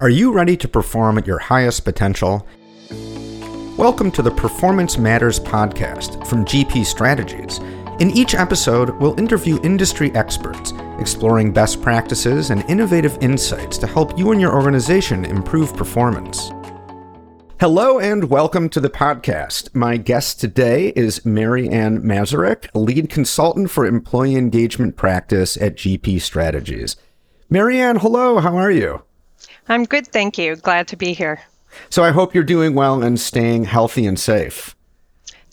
Are you ready to perform at your highest potential? Welcome to the Performance Matters podcast from GP Strategies. In each episode, we'll interview industry experts, exploring best practices and innovative insights to help you and your organization improve performance. Hello and welcome to the podcast. My guest today is Mary Ann Mazurek, lead consultant for employee engagement practice at GP Strategies. Mary Ann, hello, how are you? I'm good, thank you. Glad to be here. So I hope you're doing well and staying healthy and safe.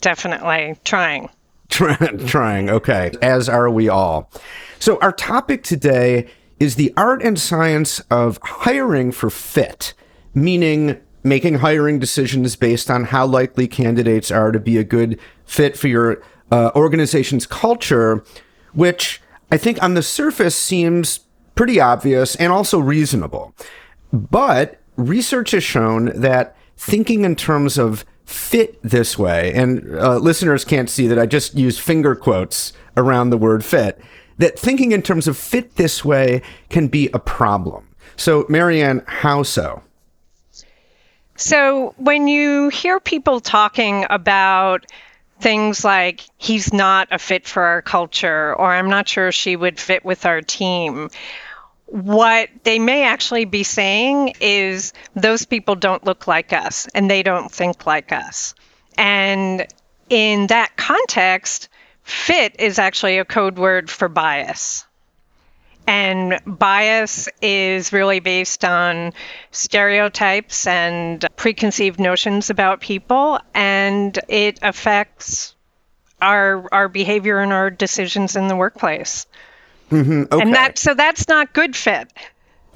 Definitely trying. trying, okay. As are we all. So our topic today is the art and science of hiring for fit, meaning making hiring decisions based on how likely candidates are to be a good fit for your uh, organization's culture, which I think on the surface seems pretty obvious and also reasonable. But research has shown that thinking in terms of fit this way, and uh, listeners can't see that I just use finger quotes around the word fit, that thinking in terms of fit this way can be a problem. So, Marianne, how so? So, when you hear people talking about things like he's not a fit for our culture, or I'm not sure she would fit with our team, what they may actually be saying is those people don't look like us and they don't think like us. And in that context, fit is actually a code word for bias. And bias is really based on stereotypes and preconceived notions about people, and it affects our our behavior and our decisions in the workplace. Mm-hmm. Okay. And that so that's not good fit.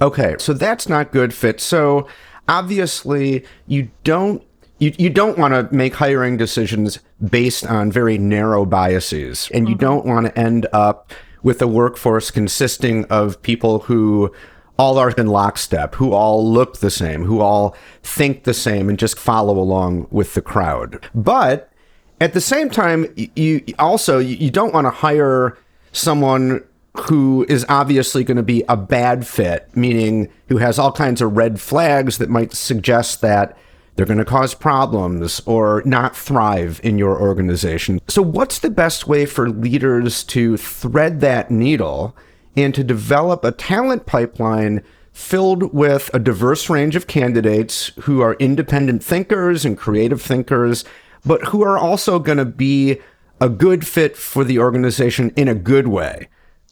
Okay, so that's not good fit. So obviously you don't you, you don't want to make hiring decisions based on very narrow biases and you mm-hmm. don't want to end up with a workforce consisting of people who all are in lockstep, who all look the same, who all think the same and just follow along with the crowd. But at the same time, you also you don't want to hire someone who is obviously going to be a bad fit, meaning who has all kinds of red flags that might suggest that they're going to cause problems or not thrive in your organization. So, what's the best way for leaders to thread that needle and to develop a talent pipeline filled with a diverse range of candidates who are independent thinkers and creative thinkers, but who are also going to be a good fit for the organization in a good way?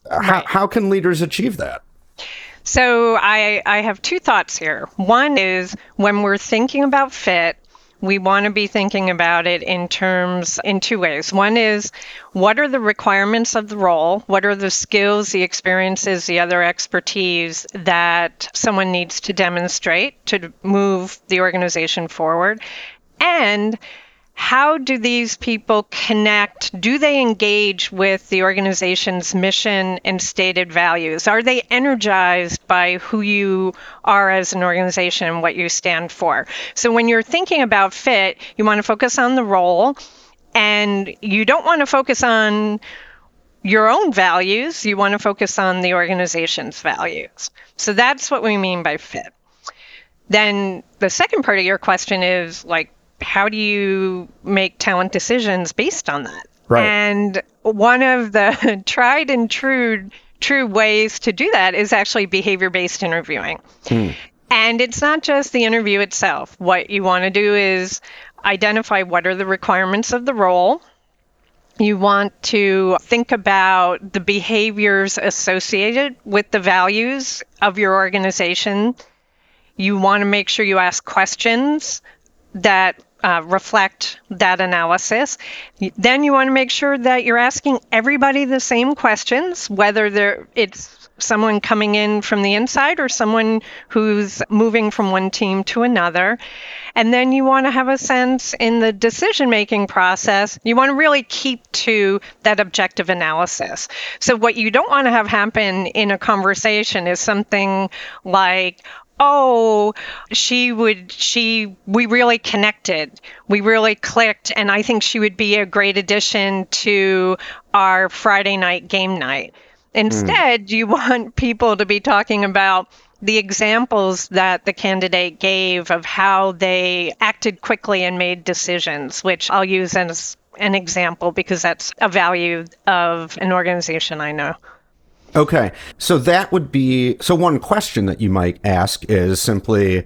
Right. How, how can leaders achieve that? So I, I have two thoughts here. One is when we're thinking about fit, we want to be thinking about it in terms in two ways. One is what are the requirements of the role? What are the skills, the experiences, the other expertise that someone needs to demonstrate to move the organization forward? And how do these people connect? Do they engage with the organization's mission and stated values? Are they energized by who you are as an organization and what you stand for? So, when you're thinking about fit, you want to focus on the role and you don't want to focus on your own values, you want to focus on the organization's values. So, that's what we mean by fit. Then, the second part of your question is like, how do you make talent decisions based on that? Right. And one of the tried and true true ways to do that is actually behavior based interviewing. Hmm. And it's not just the interview itself. What you want to do is identify what are the requirements of the role. You want to think about the behaviors associated with the values of your organization. You want to make sure you ask questions that uh, reflect that analysis. Then you want to make sure that you're asking everybody the same questions, whether it's someone coming in from the inside or someone who's moving from one team to another. And then you want to have a sense in the decision making process, you want to really keep to that objective analysis. So, what you don't want to have happen in a conversation is something like, oh, she would, she, we really connected. We really clicked. And I think she would be a great addition to our Friday night game night. Instead, mm. you want people to be talking about the examples that the candidate gave of how they acted quickly and made decisions, which I'll use as an example because that's a value of an organization I know. Okay. So that would be so one question that you might ask is simply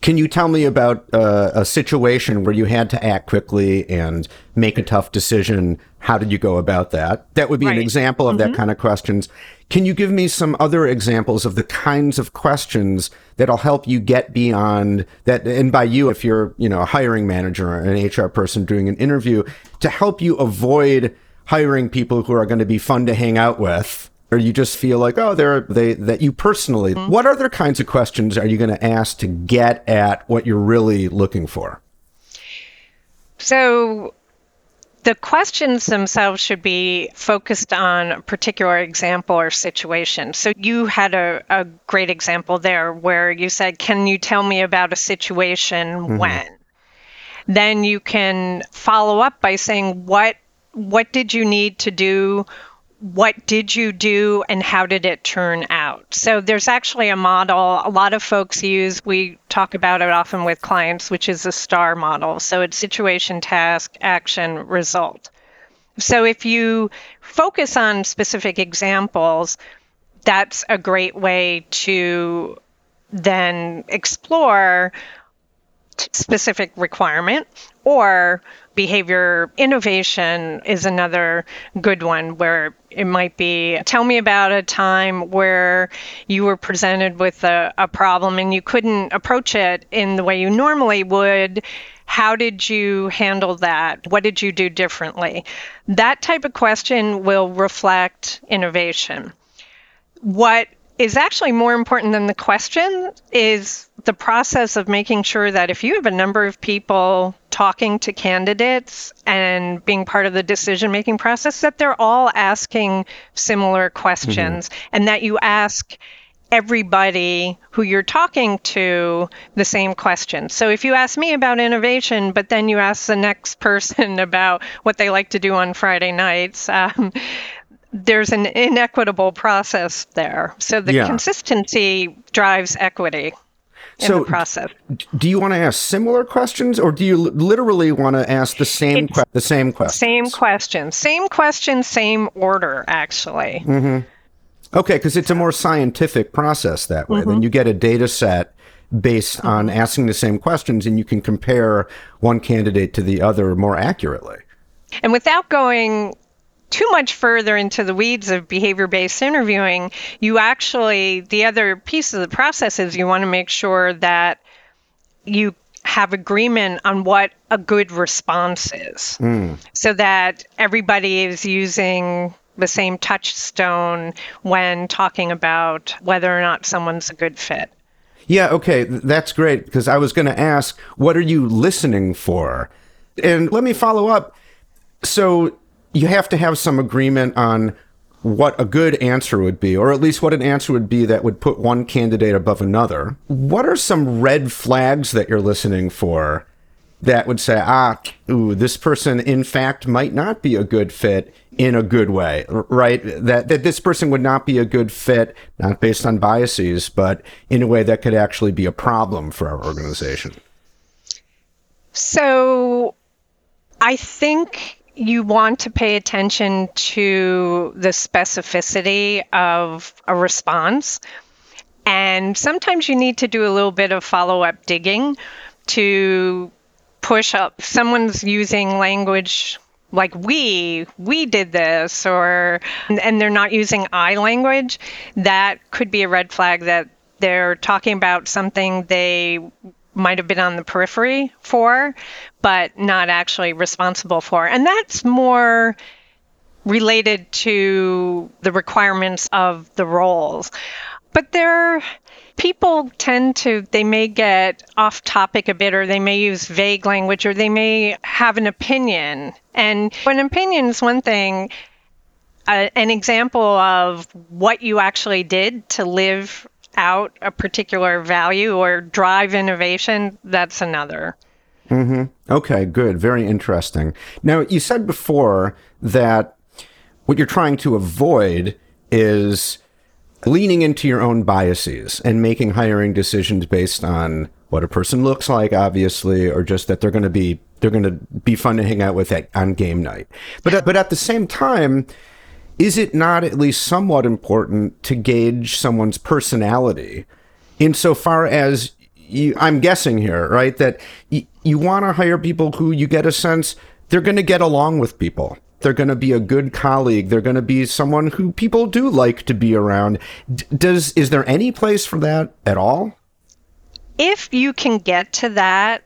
can you tell me about uh, a situation where you had to act quickly and make a tough decision? How did you go about that? That would be right. an example of mm-hmm. that kind of questions. Can you give me some other examples of the kinds of questions that'll help you get beyond that? And by you, if you're, you know, a hiring manager or an HR person doing an interview to help you avoid hiring people who are going to be fun to hang out with or you just feel like oh they're they that you personally mm-hmm. what other kinds of questions are you going to ask to get at what you're really looking for so the questions themselves should be focused on a particular example or situation. So you had a, a great example there where you said, Can you tell me about a situation mm-hmm. when? Then you can follow up by saying, What what did you need to do? What did you do and how did it turn out? So there's actually a model a lot of folks use. We talk about it often with clients, which is a STAR model. So it's situation, task, action, result. So if you focus on specific examples, that's a great way to then explore specific requirement or behavior innovation is another good one where it might be tell me about a time where you were presented with a, a problem and you couldn't approach it in the way you normally would how did you handle that? What did you do differently? That type of question will reflect innovation. What is actually more important than the question is the process of making sure that if you have a number of people talking to candidates and being part of the decision making process that they're all asking similar questions mm-hmm. and that you ask everybody who you're talking to the same question. So if you ask me about innovation, but then you ask the next person about what they like to do on Friday nights, um, there's an inequitable process there. So the yeah. consistency drives equity in so the process. Do you want to ask similar questions, or do you literally want to ask the same que- the same question? Same question, same question, same order, actually. Mm-hmm. Okay, because it's a more scientific process that way. Mm-hmm. Then you get a data set based mm-hmm. on asking the same questions, and you can compare one candidate to the other more accurately. And without going too much further into the weeds of behavior based interviewing, you actually, the other piece of the process is you want to make sure that you have agreement on what a good response is mm. so that everybody is using the same touchstone when talking about whether or not someone's a good fit. Yeah, okay, that's great because I was going to ask, what are you listening for? And let me follow up. So, you have to have some agreement on what a good answer would be, or at least what an answer would be that would put one candidate above another. What are some red flags that you're listening for that would say, ah, ooh, this person in fact might not be a good fit in a good way, right? That that this person would not be a good fit, not based on biases, but in a way that could actually be a problem for our organization. So I think you want to pay attention to the specificity of a response. And sometimes you need to do a little bit of follow up digging to push up. Someone's using language like we, we did this, or, and they're not using I language. That could be a red flag that they're talking about something they might have been on the periphery for, but not actually responsible for. And that's more related to the requirements of the roles. But there, people tend to, they may get off topic a bit, or they may use vague language, or they may have an opinion. And an opinion is one thing, uh, an example of what you actually did to live out a particular value or drive innovation, that's another. Mm-hmm. Okay, good. Very interesting. Now, you said before that what you're trying to avoid is leaning into your own biases and making hiring decisions based on what a person looks like, obviously, or just that they're going to be they're going to be fun to hang out with at, on game night. But but at the same time, is it not at least somewhat important to gauge someone's personality, insofar as you, I'm guessing here, right, that y- you want to hire people who you get a sense they're going to get along with people. They're going to be a good colleague. They're going to be someone who people do like to be around. D- does is there any place for that at all? If you can get to that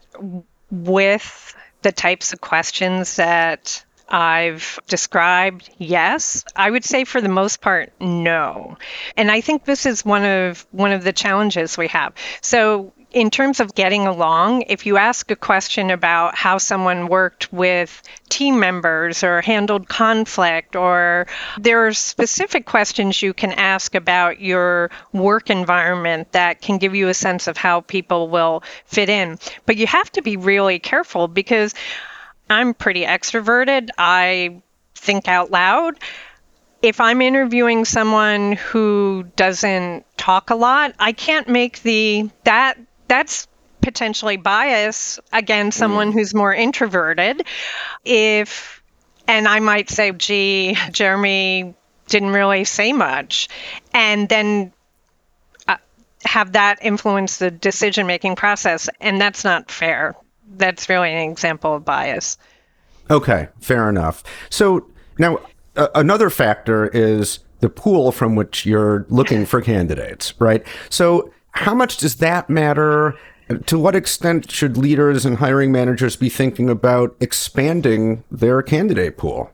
with the types of questions that I've described, yes. I would say for the most part, no. And I think this is one of one of the challenges we have. So in terms of getting along, if you ask a question about how someone worked with team members or handled conflict, or there are specific questions you can ask about your work environment that can give you a sense of how people will fit in. But you have to be really careful because I'm pretty extroverted. I think out loud if I'm interviewing someone who doesn't talk a lot, I can't make the that that's potentially bias against someone mm. who's more introverted. If, and I might say, gee, Jeremy didn't really say much. And then uh, have that influence the decision making process. And that's not fair. That's really an example of bias. Okay, fair enough. So now uh, another factor is the pool from which you're looking for candidates, right? So how much does that matter? To what extent should leaders and hiring managers be thinking about expanding their candidate pool?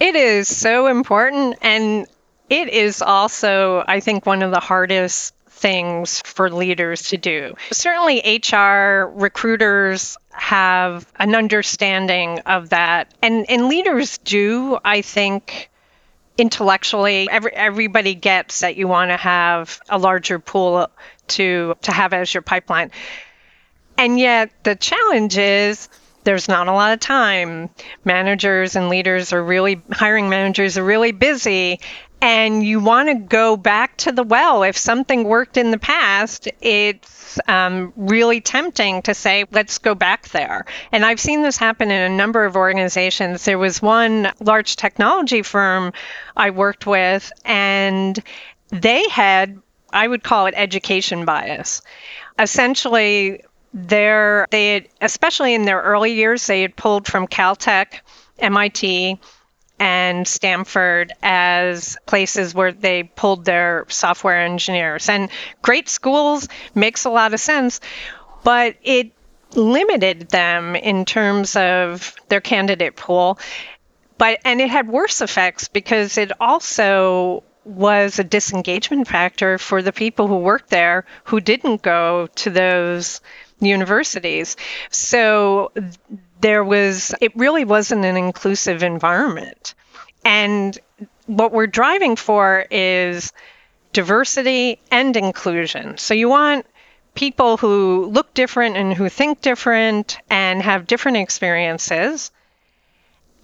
It is so important. And it is also, I think, one of the hardest things for leaders to do. Certainly, HR recruiters have an understanding of that. And, and leaders do, I think, intellectually every, everybody gets that you want to have a larger pool to to have as your pipeline and yet the challenge is there's not a lot of time managers and leaders are really hiring managers are really busy and you want to go back to the well. If something worked in the past, it's um, really tempting to say, let's go back there. And I've seen this happen in a number of organizations. There was one large technology firm I worked with, and they had, I would call it education bias. Essentially, their, they had, especially in their early years, they had pulled from Caltech, MIT, and Stanford as places where they pulled their software engineers. And great schools makes a lot of sense, but it limited them in terms of their candidate pool. But and it had worse effects because it also was a disengagement factor for the people who worked there who didn't go to those universities. So there was, it really wasn't an inclusive environment. And what we're driving for is diversity and inclusion. So you want people who look different and who think different and have different experiences.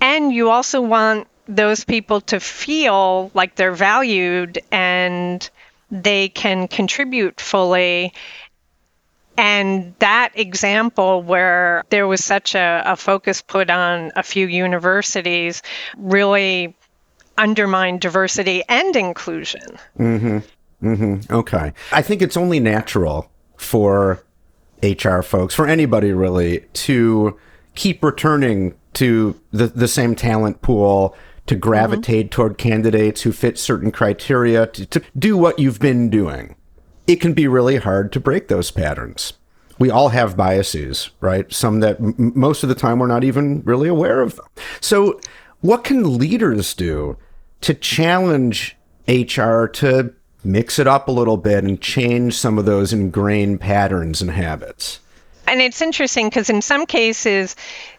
And you also want those people to feel like they're valued and they can contribute fully and that example, where there was such a, a focus put on a few universities, really undermined diversity and inclusion. Mm-hmm. Mm-hmm. Okay. I think it's only natural for HR folks, for anybody really, to keep returning to the, the same talent pool, to gravitate mm-hmm. toward candidates who fit certain criteria, to, to do what you've been doing it can be really hard to break those patterns. We all have biases, right? Some that m- most of the time we're not even really aware of them. So, what can leaders do to challenge HR to mix it up a little bit and change some of those ingrained patterns and habits? And it's interesting because in some cases,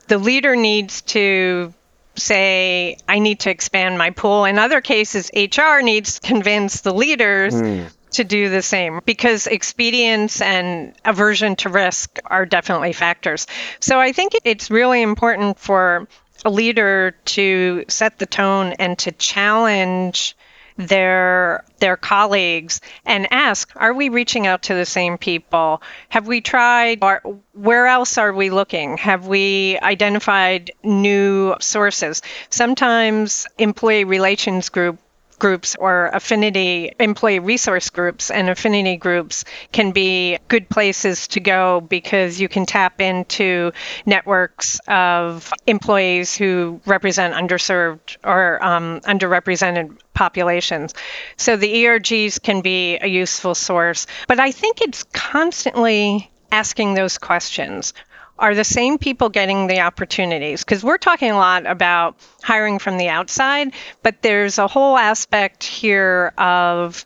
the leader needs to say, I need to expand my pool. In other cases, HR needs to convince the leaders mm to do the same because expedience and aversion to risk are definitely factors. So I think it's really important for a leader to set the tone and to challenge their their colleagues and ask are we reaching out to the same people? Have we tried or where else are we looking? Have we identified new sources? Sometimes employee relations group groups or affinity employee resource groups and affinity groups can be good places to go because you can tap into networks of employees who represent underserved or um, underrepresented populations. So the ERGs can be a useful source, but I think it's constantly asking those questions are the same people getting the opportunities? Because we're talking a lot about hiring from the outside, but there's a whole aspect here of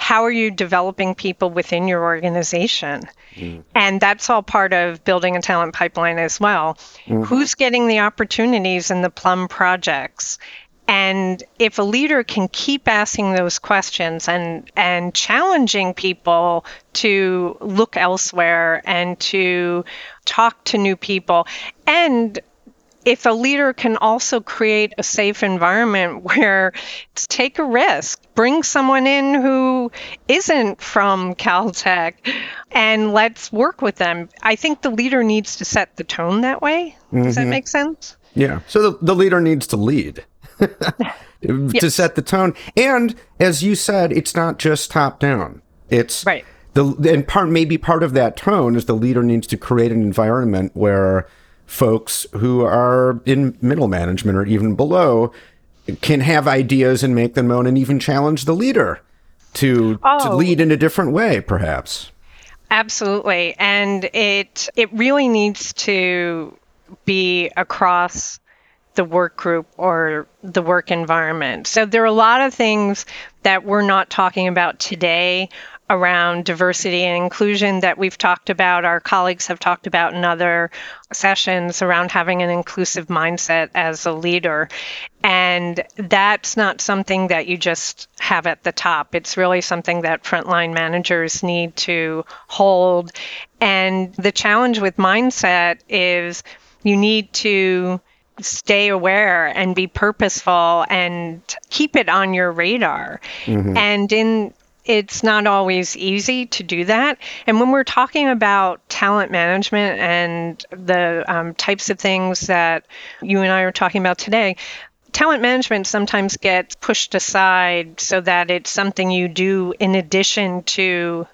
how are you developing people within your organization? Mm. And that's all part of building a talent pipeline as well. Mm-hmm. Who's getting the opportunities in the plum projects? And if a leader can keep asking those questions and, and challenging people to look elsewhere and to talk to new people, and if a leader can also create a safe environment where it's take a risk, bring someone in who isn't from Caltech, and let's work with them. I think the leader needs to set the tone that way. Does mm-hmm. that make sense? Yeah. So the, the leader needs to lead. to yes. set the tone. And as you said, it's not just top down. It's right. The and part maybe part of that tone is the leader needs to create an environment where folks who are in middle management or even below can have ideas and make them known and even challenge the leader to oh. to lead in a different way perhaps absolutely and it it really needs to be across the work group or the work environment. So there are a lot of things that we're not talking about today around diversity and inclusion that we've talked about, our colleagues have talked about in other sessions around having an inclusive mindset as a leader. And that's not something that you just have at the top. It's really something that frontline managers need to hold. And the challenge with mindset is you need to stay aware and be purposeful and keep it on your radar. Mm-hmm. And in it's not always easy to do that. And when we're talking about talent management and the um, types of things that you and I are talking about today, talent management sometimes gets pushed aside so that it's something you do in addition to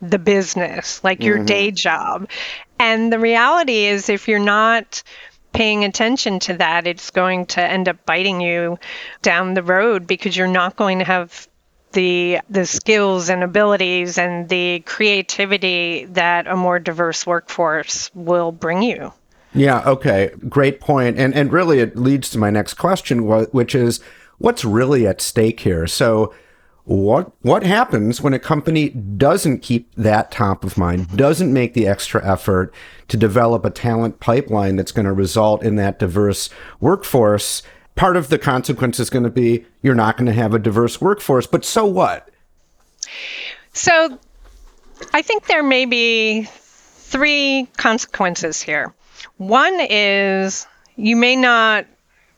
the business, like your mm-hmm. day job. And the reality is, if you're not paying attention to that, it's going to end up biting you down the road because you're not going to have the the skills and abilities and the creativity that a more diverse workforce will bring you. Yeah, okay. Great point. And and really it leads to my next question which is what's really at stake here? So what what happens when a company doesn't keep that top of mind, doesn't make the extra effort to develop a talent pipeline that's going to result in that diverse workforce? Part of the consequence is going to be you're not going to have a diverse workforce, but so what? So I think there may be three consequences here. One is you may not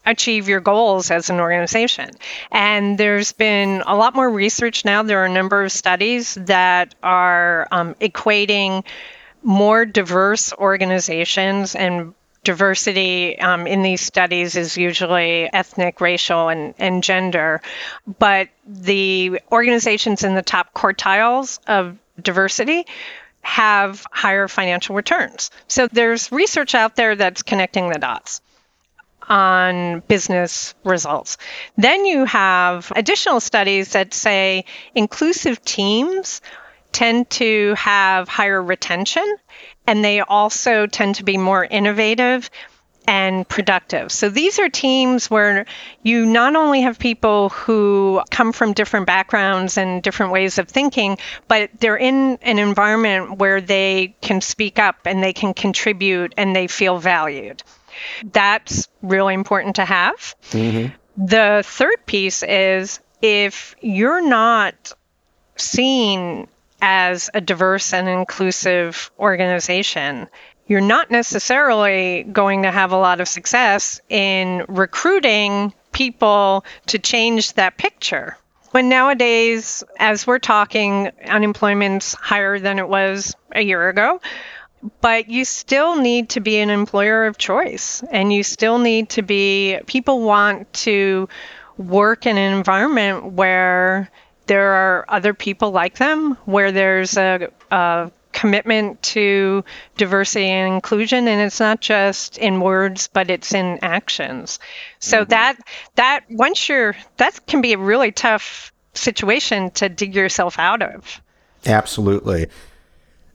achieve your goals as an organization. And there's been a lot more research now. There are a number of studies that are um, equating more diverse organizations and diversity um, in these studies is usually ethnic, racial, and, and gender. But the organizations in the top quartiles of diversity have higher financial returns. So there's research out there that's connecting the dots on business results. Then you have additional studies that say inclusive teams tend to have higher retention and they also tend to be more innovative and productive. So these are teams where you not only have people who come from different backgrounds and different ways of thinking, but they're in an environment where they can speak up and they can contribute and they feel valued. That's really important to have. Mm-hmm. The third piece is if you're not seen as a diverse and inclusive organization, you're not necessarily going to have a lot of success in recruiting people to change that picture. When nowadays, as we're talking, unemployment's higher than it was a year ago. But you still need to be an employer of choice, and you still need to be, people want to work in an environment where there are other people like them, where there's a, a commitment to diversity and inclusion and it's not just in words but it's in actions. So mm-hmm. that that once you're that can be a really tough situation to dig yourself out of. Absolutely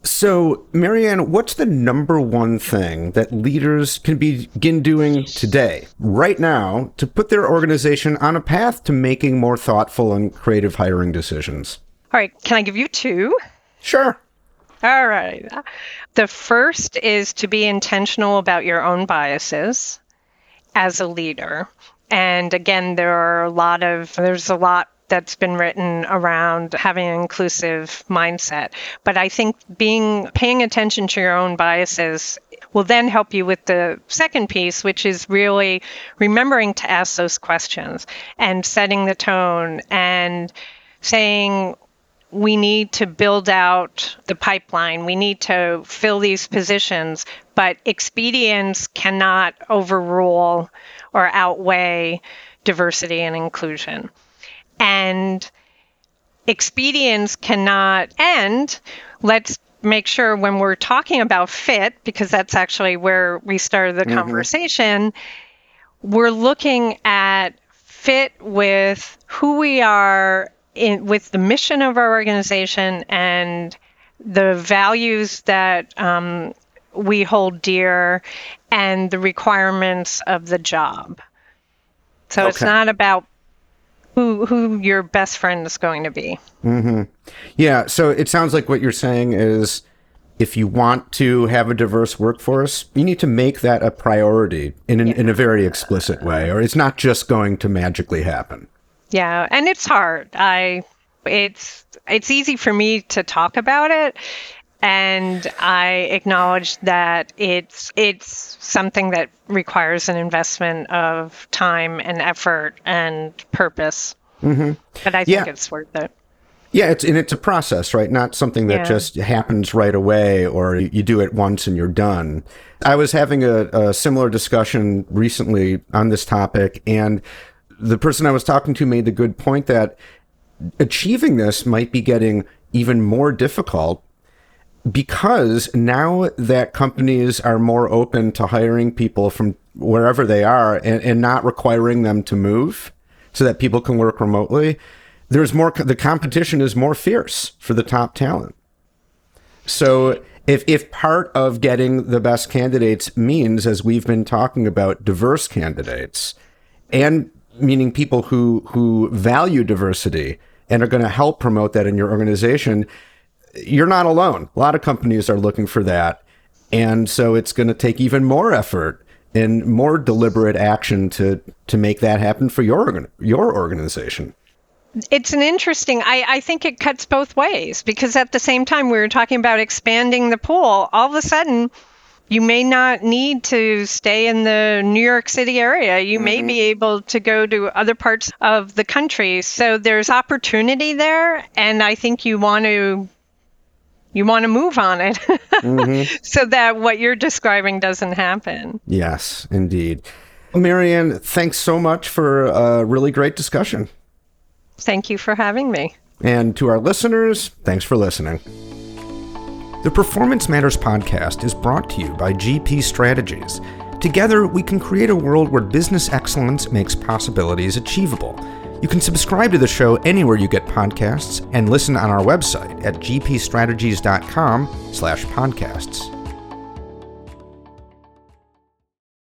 so marianne what's the number one thing that leaders can begin doing today right now to put their organization on a path to making more thoughtful and creative hiring decisions all right can i give you two sure all right. The first is to be intentional about your own biases as a leader. And again, there are a lot of, there's a lot that's been written around having an inclusive mindset. But I think being paying attention to your own biases will then help you with the second piece, which is really remembering to ask those questions and setting the tone and saying we need to build out the pipeline. We need to fill these positions, but expedience cannot overrule or outweigh diversity and inclusion. And expedience cannot end. Let's make sure when we're talking about fit, because that's actually where we started the mm-hmm. conversation, we're looking at fit with who we are in, with the mission of our organization and the values that um, we hold dear and the requirements of the job. So okay. it's not about who who your best friend is going to be. Mm-hmm. Yeah. So it sounds like what you're saying is, if you want to have a diverse workforce, you need to make that a priority in an, yeah. in a very explicit way, or it's not just going to magically happen. Yeah, and it's hard. I it's it's easy for me to talk about it and I acknowledge that it's it's something that requires an investment of time and effort and purpose. Mm-hmm. But I think yeah. it's worth it. Yeah, it's and it's a process, right? Not something that yeah. just happens right away, or you do it once and you're done. I was having a, a similar discussion recently on this topic, and the person I was talking to made the good point that achieving this might be getting even more difficult because now that companies are more open to hiring people from wherever they are and, and not requiring them to move so that people can work remotely, there's more, the competition is more fierce for the top talent. So if, if part of getting the best candidates means, as we've been talking about, diverse candidates and meaning people who who value diversity and are going to help promote that in your organization, you're not alone. A lot of companies are looking for that. And so it's going to take even more effort and more deliberate action to to make that happen for your your organization. It's an interesting. I, I think it cuts both ways because at the same time we were talking about expanding the pool. All of a sudden, you may not need to stay in the New York City area. You mm-hmm. may be able to go to other parts of the country. So there's opportunity there, and I think you want to you want to move on it mm-hmm. so that what you're describing doesn't happen. Yes, indeed. Marianne, thanks so much for a really great discussion. Thank you for having me. And to our listeners, thanks for listening. The Performance Matters podcast is brought to you by GP Strategies. Together, we can create a world where business excellence makes possibilities achievable. You can subscribe to the show anywhere you get podcasts and listen on our website at gpstrategies.com/podcasts.